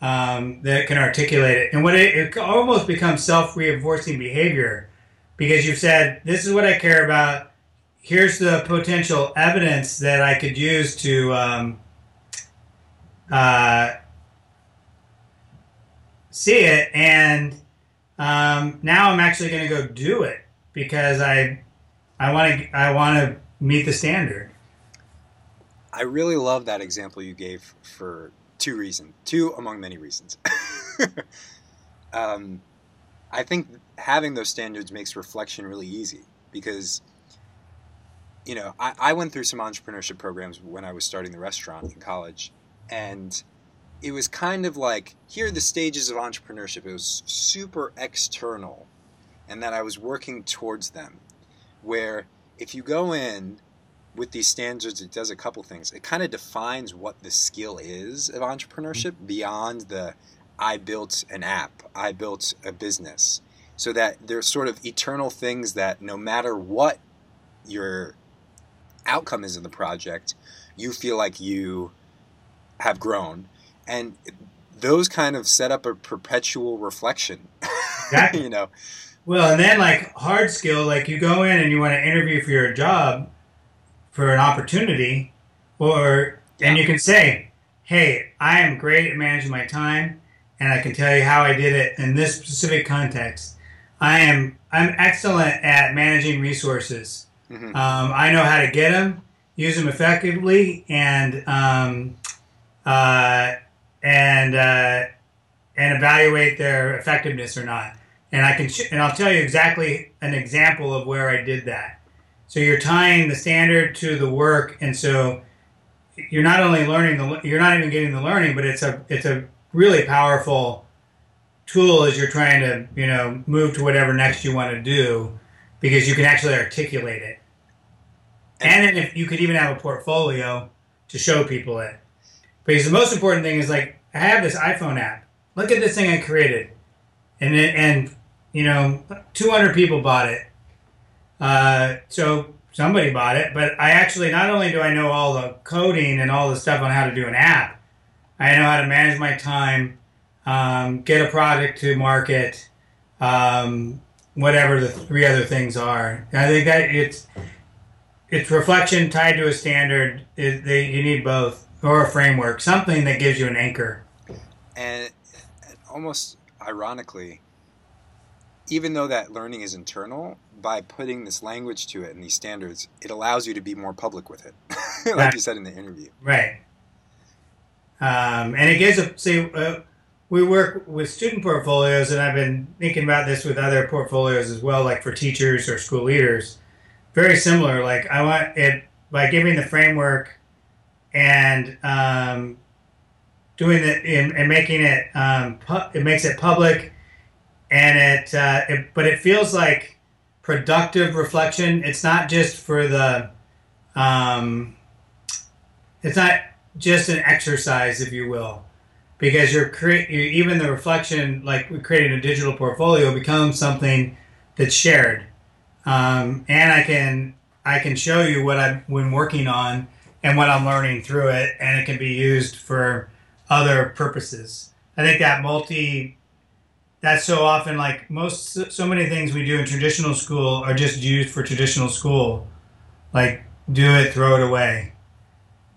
um, that can articulate it. And what it, it almost becomes self reinforcing behavior because you've said, This is what I care about. Here's the potential evidence that I could use to um, uh, see it. And um, now I'm actually going to go do it because I, I want to, I want to meet the standard. I really love that example you gave for two reasons, two among many reasons. um, I think having those standards makes reflection really easy because, you know, I, I went through some entrepreneurship programs when I was starting the restaurant in college, and it was kind of like here are the stages of entrepreneurship. It was super external, and that I was working towards them. Where if you go in with these standards, it does a couple things. It kind of defines what the skill is of entrepreneurship mm-hmm. beyond the I built an app, I built a business. So that they're sort of eternal things that no matter what your outcome is in the project, you feel like you have grown. And those kind of set up a perpetual reflection. Exactly. you know. Well, and then like hard skill, like you go in and you want to interview for your job for an opportunity, or yeah. and you can say, "Hey, I am great at managing my time and I can tell you how I did it in this specific context. I am I'm excellent at managing resources. Mm-hmm. Um, I know how to get them, use them effectively, and um, uh, and uh, and evaluate their effectiveness or not. And I can sh- and I'll tell you exactly an example of where I did that. So you're tying the standard to the work, and so you're not only learning the you're not even getting the learning, but it's a it's a really powerful tool as you're trying to you know move to whatever next you want to do because you can actually articulate it and then if you could even have a portfolio to show people it because the most important thing is like i have this iphone app. Look at this thing i created. And it, and you know 200 people bought it. Uh, so somebody bought it. But i actually not only do i know all the coding and all the stuff on how to do an app I know how to manage my time, um, get a product to market, um, whatever the three other things are. I think that it's it's reflection tied to a standard. It, they, you need both or a framework, something that gives you an anchor. And, and almost ironically, even though that learning is internal, by putting this language to it and these standards, it allows you to be more public with it, like right. you said in the interview. Right. Um, and it gives a see. Uh, we work with student portfolios, and I've been thinking about this with other portfolios as well, like for teachers or school leaders. Very similar. Like I want it by giving the framework and um, doing it and, making it um, pu- it makes it public, and it, uh, it but it feels like productive reflection. It's not just for the um, it's not just an exercise, if you will, because you're create even the reflection, like creating a digital portfolio, becomes something that's shared, um, and I can I can show you what I've been working on and what I'm learning through it, and it can be used for other purposes. I think that multi that's so often like most so many things we do in traditional school are just used for traditional school like do it throw it away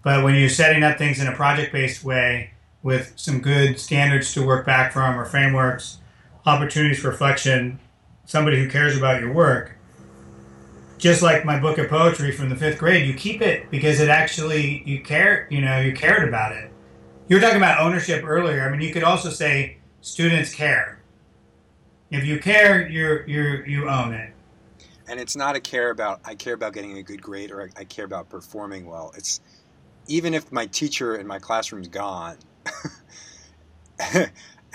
but when you're setting up things in a project-based way with some good standards to work back from or frameworks opportunities for reflection somebody who cares about your work just like my book of poetry from the fifth grade you keep it because it actually you care you know you cared about it you were talking about ownership earlier i mean you could also say students care if you care, you you you own it. And it's not a care about I care about getting a good grade or I, I care about performing well. It's even if my teacher in my classroom's gone,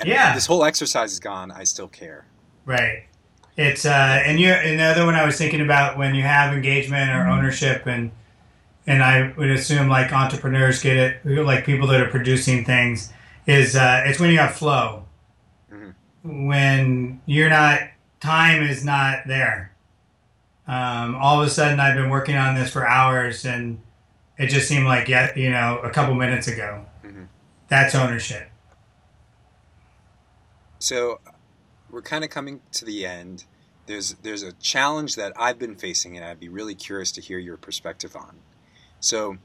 yeah, this whole exercise is gone. I still care. Right. It's uh, and you another one I was thinking about when you have engagement or mm-hmm. ownership and and I would assume like entrepreneurs get it like people that are producing things is uh, it's when you have flow when you're not time is not there. Um, all of a sudden, I've been working on this for hours, and it just seemed like yet you know a couple minutes ago. Mm-hmm. That's ownership. So, we're kind of coming to the end. There's there's a challenge that I've been facing, and I'd be really curious to hear your perspective on. So,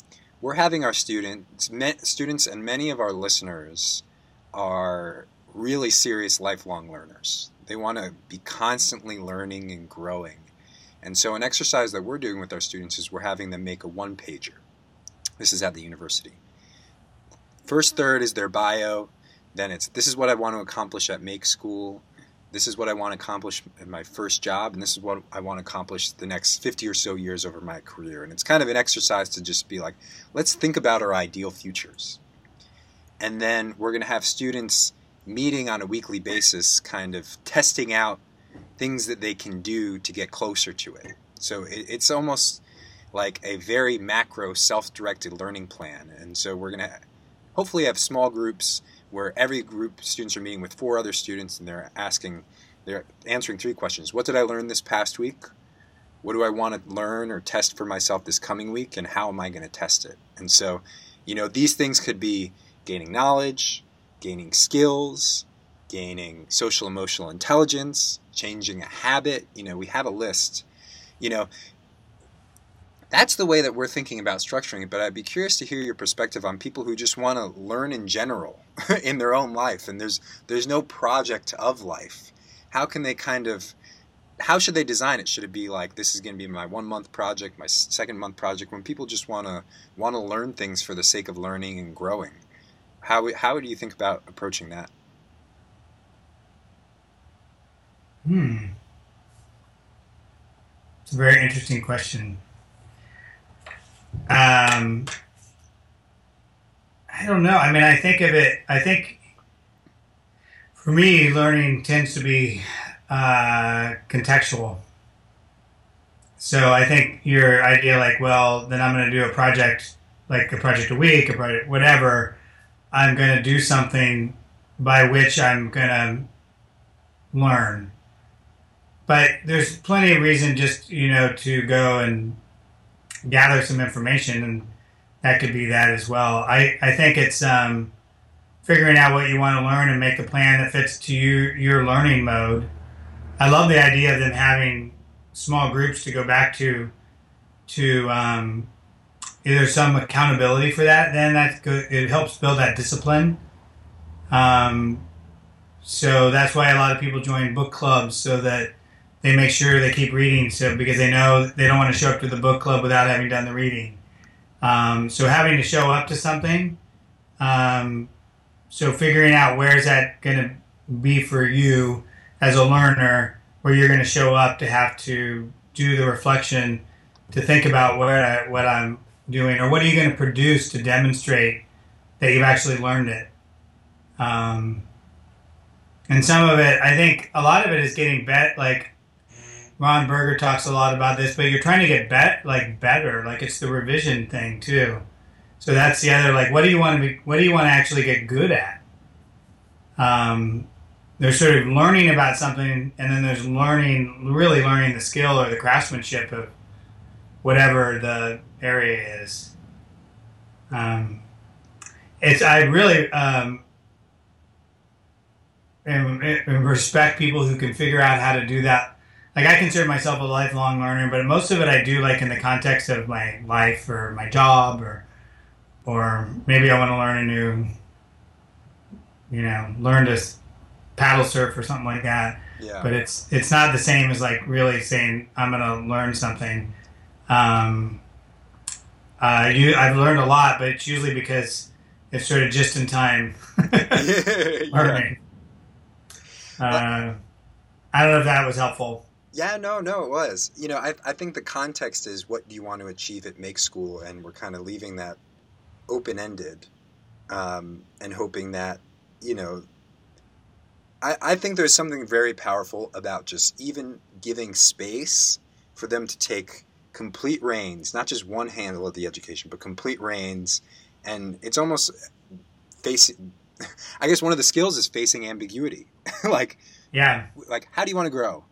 we're having our students, students, and many of our listeners are really serious lifelong learners. They want to be constantly learning and growing. And so, an exercise that we're doing with our students is we're having them make a one pager. This is at the university. First third is their bio. Then it's this is what I want to accomplish at Make School. This is what I want to accomplish in my first job. And this is what I want to accomplish the next 50 or so years over my career. And it's kind of an exercise to just be like, let's think about our ideal futures. And then we're going to have students meeting on a weekly basis, kind of testing out things that they can do to get closer to it. So it's almost like a very macro self-directed learning plan. And so we're going to hopefully have small groups where every group students are meeting with four other students and they're asking they're answering three questions. What did I learn this past week? What do I want to learn or test for myself this coming week and how am I going to test it? And so, you know, these things could be gaining knowledge, gaining skills, gaining social emotional intelligence, changing a habit. You know, we have a list. You know, that's the way that we're thinking about structuring it. But I'd be curious to hear your perspective on people who just want to learn in general in their own life, and there's there's no project of life. How can they kind of how should they design it? Should it be like this is going to be my one month project, my second month project? When people just want to want to learn things for the sake of learning and growing, how how do you think about approaching that? Hmm. It's a very interesting question. Um, I don't know. I mean, I think of it. I think for me, learning tends to be uh, contextual. So I think your idea, like, well, then I'm going to do a project, like a project a week, a project, whatever I'm going to do something by which I'm going to learn. But there's plenty of reason just, you know, to go and gather some information, and that could be that as well. I, I think it's um, figuring out what you want to learn and make a plan that fits to you, your learning mode. I love the idea of them having small groups to go back to to um, there's some accountability for that, then that's good. It helps build that discipline. Um, so that's why a lot of people join book clubs so that they make sure they keep reading. So because they know they don't want to show up to the book club without having done the reading. Um, so having to show up to something. Um, so figuring out where is that going to be for you as a learner, where you're going to show up to have to do the reflection, to think about what I, what I'm doing, or what are you going to produce to demonstrate that you've actually learned it? Um, and some of it, I think a lot of it is getting bet. Like Ron Berger talks a lot about this, but you're trying to get bet like better. Like it's the revision thing too. So that's the other like, what do you want to be? What do you want to actually get good at? Um, there's sort of learning about something, and then there's learning, really learning the skill or the craftsmanship of whatever the area is. Um, it's I really um, and, and respect people who can figure out how to do that. Like I consider myself a lifelong learner, but most of it I do like in the context of my life or my job or or maybe I want to learn a new, you know, learn to paddle surf or something like that. Yeah. But it's it's not the same as like really saying I'm going to learn something. Um, uh, you I've learned a lot, but it's usually because it's sort of just in time yeah. learning. Uh, I don't know if that was helpful. Yeah, no, no, it was. You know, I, I think the context is what do you want to achieve at Make School, and we're kind of leaving that open ended um, and hoping that, you know, I, I think there's something very powerful about just even giving space for them to take complete reins, not just one handle of the education, but complete reins. And it's almost facing, I guess one of the skills is facing ambiguity. like, Yeah. like how do you want to grow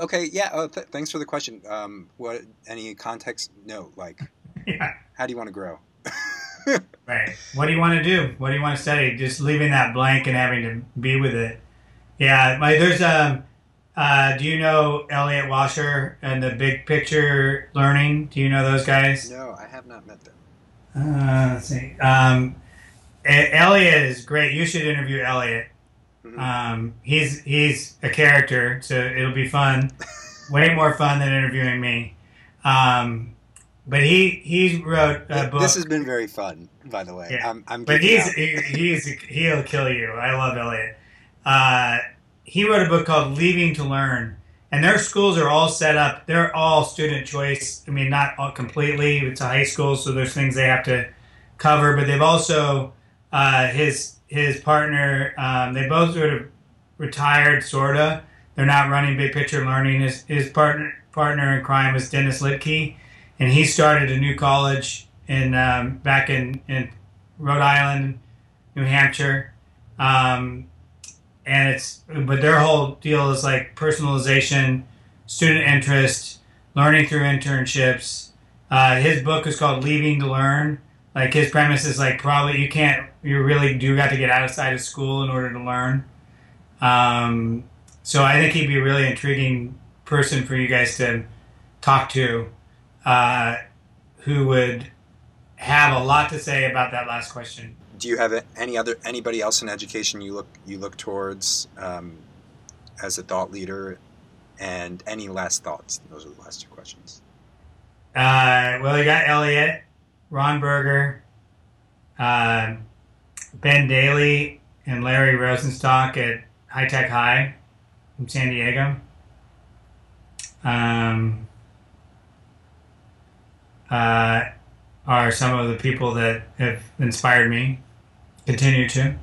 okay yeah oh, th- thanks for the question um, what any context no like Yeah. how do you want to grow Right. What do you want to do? What do you want to study? Just leaving that blank and having to be with it. Yeah. My there's um. Uh, do you know Elliot Washor and the Big Picture Learning? Do you know those guys? no i have not met them Uh, let's see. Um, Elliot is great. You should interview Elliot. Um, he's he's a character, so it'll be fun. Way more fun than interviewing me. Um, but he he wrote a book. this has been very fun by the way Yeah. i'm, I'm but he's he, he's he'll kill you. I love Elliot. Uh, he wrote a book called Leaving to Learn, and their schools are all set up. They're all student choice. I mean, not all completely. It's a high school, so there's things they have to cover. But they've also uh, his his partner. Um, they both sort of retired, sorta. They're not running big picture learning. His his partner partner in crime is Dennis Littky, and he started a new college in um, back in in Rhode Island, New Hampshire. Um, and it's but their whole deal is like personalization, student interest, learning through internships. Uh, his book is called Leaving to Learn. Like his premise is like probably you can't you really do got to get outside of school in order to learn. Um, so I think he'd be a really intriguing person for you guys to talk to, uh, who would have a lot to say about that last question. do you have any other anybody else in education you look you look towards um, as a thought leader and any last thoughts those are the last two questions Uh, well, you got Elliot, Ron Berger, uh, Ben Daley, and Larry Rosenstock at High Tech High in San Diego. Um, uh, are some of the people that have inspired me, continue to.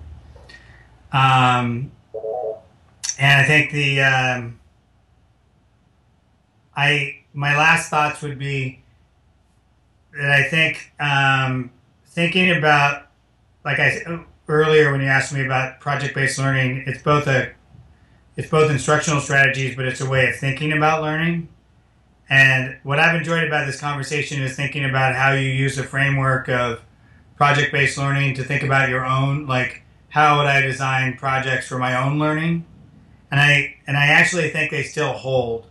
Um, and I think the um, I my last thoughts would be that I think um, thinking about like I earlier when you asked me about project based learning, it's both a it's both instructional strategies, but it's a way of thinking about learning. And what I've enjoyed about this conversation is thinking about how you use the framework of project based learning to think about your own like how would I design projects for my own learning? And I and I actually think they still hold.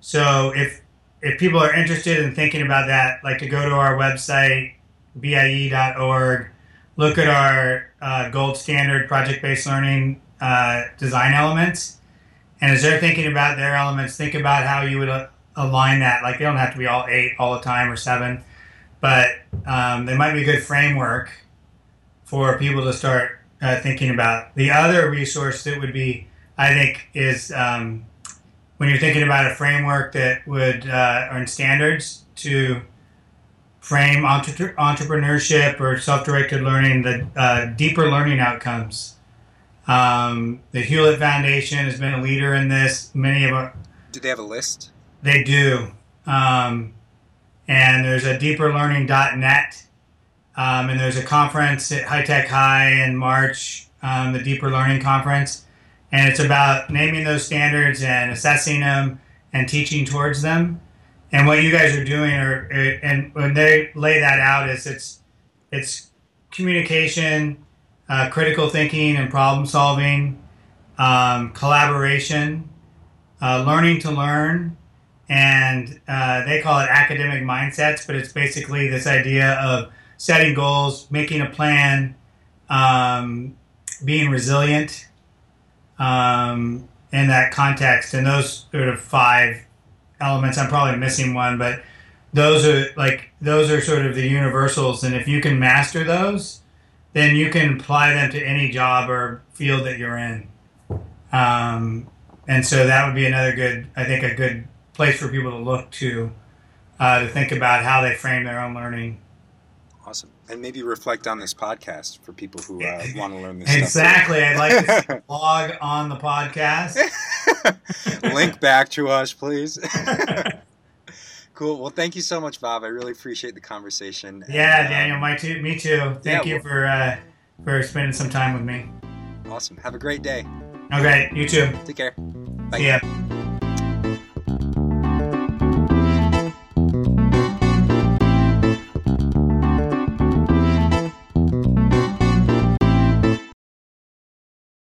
So if if people are interested in thinking about that, like to go to our website, bie.org, look at our uh, gold standard project based learning uh, design elements. And as they're thinking about their elements, think about how you would uh, align that. Like they don't have to be all eight all the time or seven, but um, they might be a good framework for people to start uh, thinking about. The other resource that would be, I think, is um, when you're thinking about a framework that would uh, earn standards to frame entre- entrepreneurship or self-directed learning, the uh, deeper learning outcomes. Um, the Hewlett Foundation has been a leader in this. Many of our, do they have a list they do. Um, and there's a deeperlearning.net Um, and there's a conference at High Tech High in March, um, the Deeper Learning Conference. And it's about naming those standards and assessing them and teaching towards them. And what you guys are doing, are, and when they lay that out, is it's it's communication, uh, critical thinking, and problem solving, um, collaboration, uh, learning to learn, and uh, they call it academic mindsets, but it's basically this idea of setting goals, making a plan, um, being resilient um, in that context. And those sort of five elements, I'm probably missing one, but those are like those are sort of the universals. And if you can master those, then you can apply them to any job or field that you're in. Um, and so that would be another good, I think, a good place for people to look to uh, to think about how they frame their own learning. And maybe reflect on this podcast for people who uh, want to learn this exactly. I'd like to blog on the podcast. Link back to us, please. cool. Well, thank you so much, Bob. I really appreciate the conversation. Yeah, and, Daniel, um, my too, me too. Thank yeah, you for uh, for spending some time with me. Awesome. Have a great day. Okay, you too. Take care. Bye. See ya.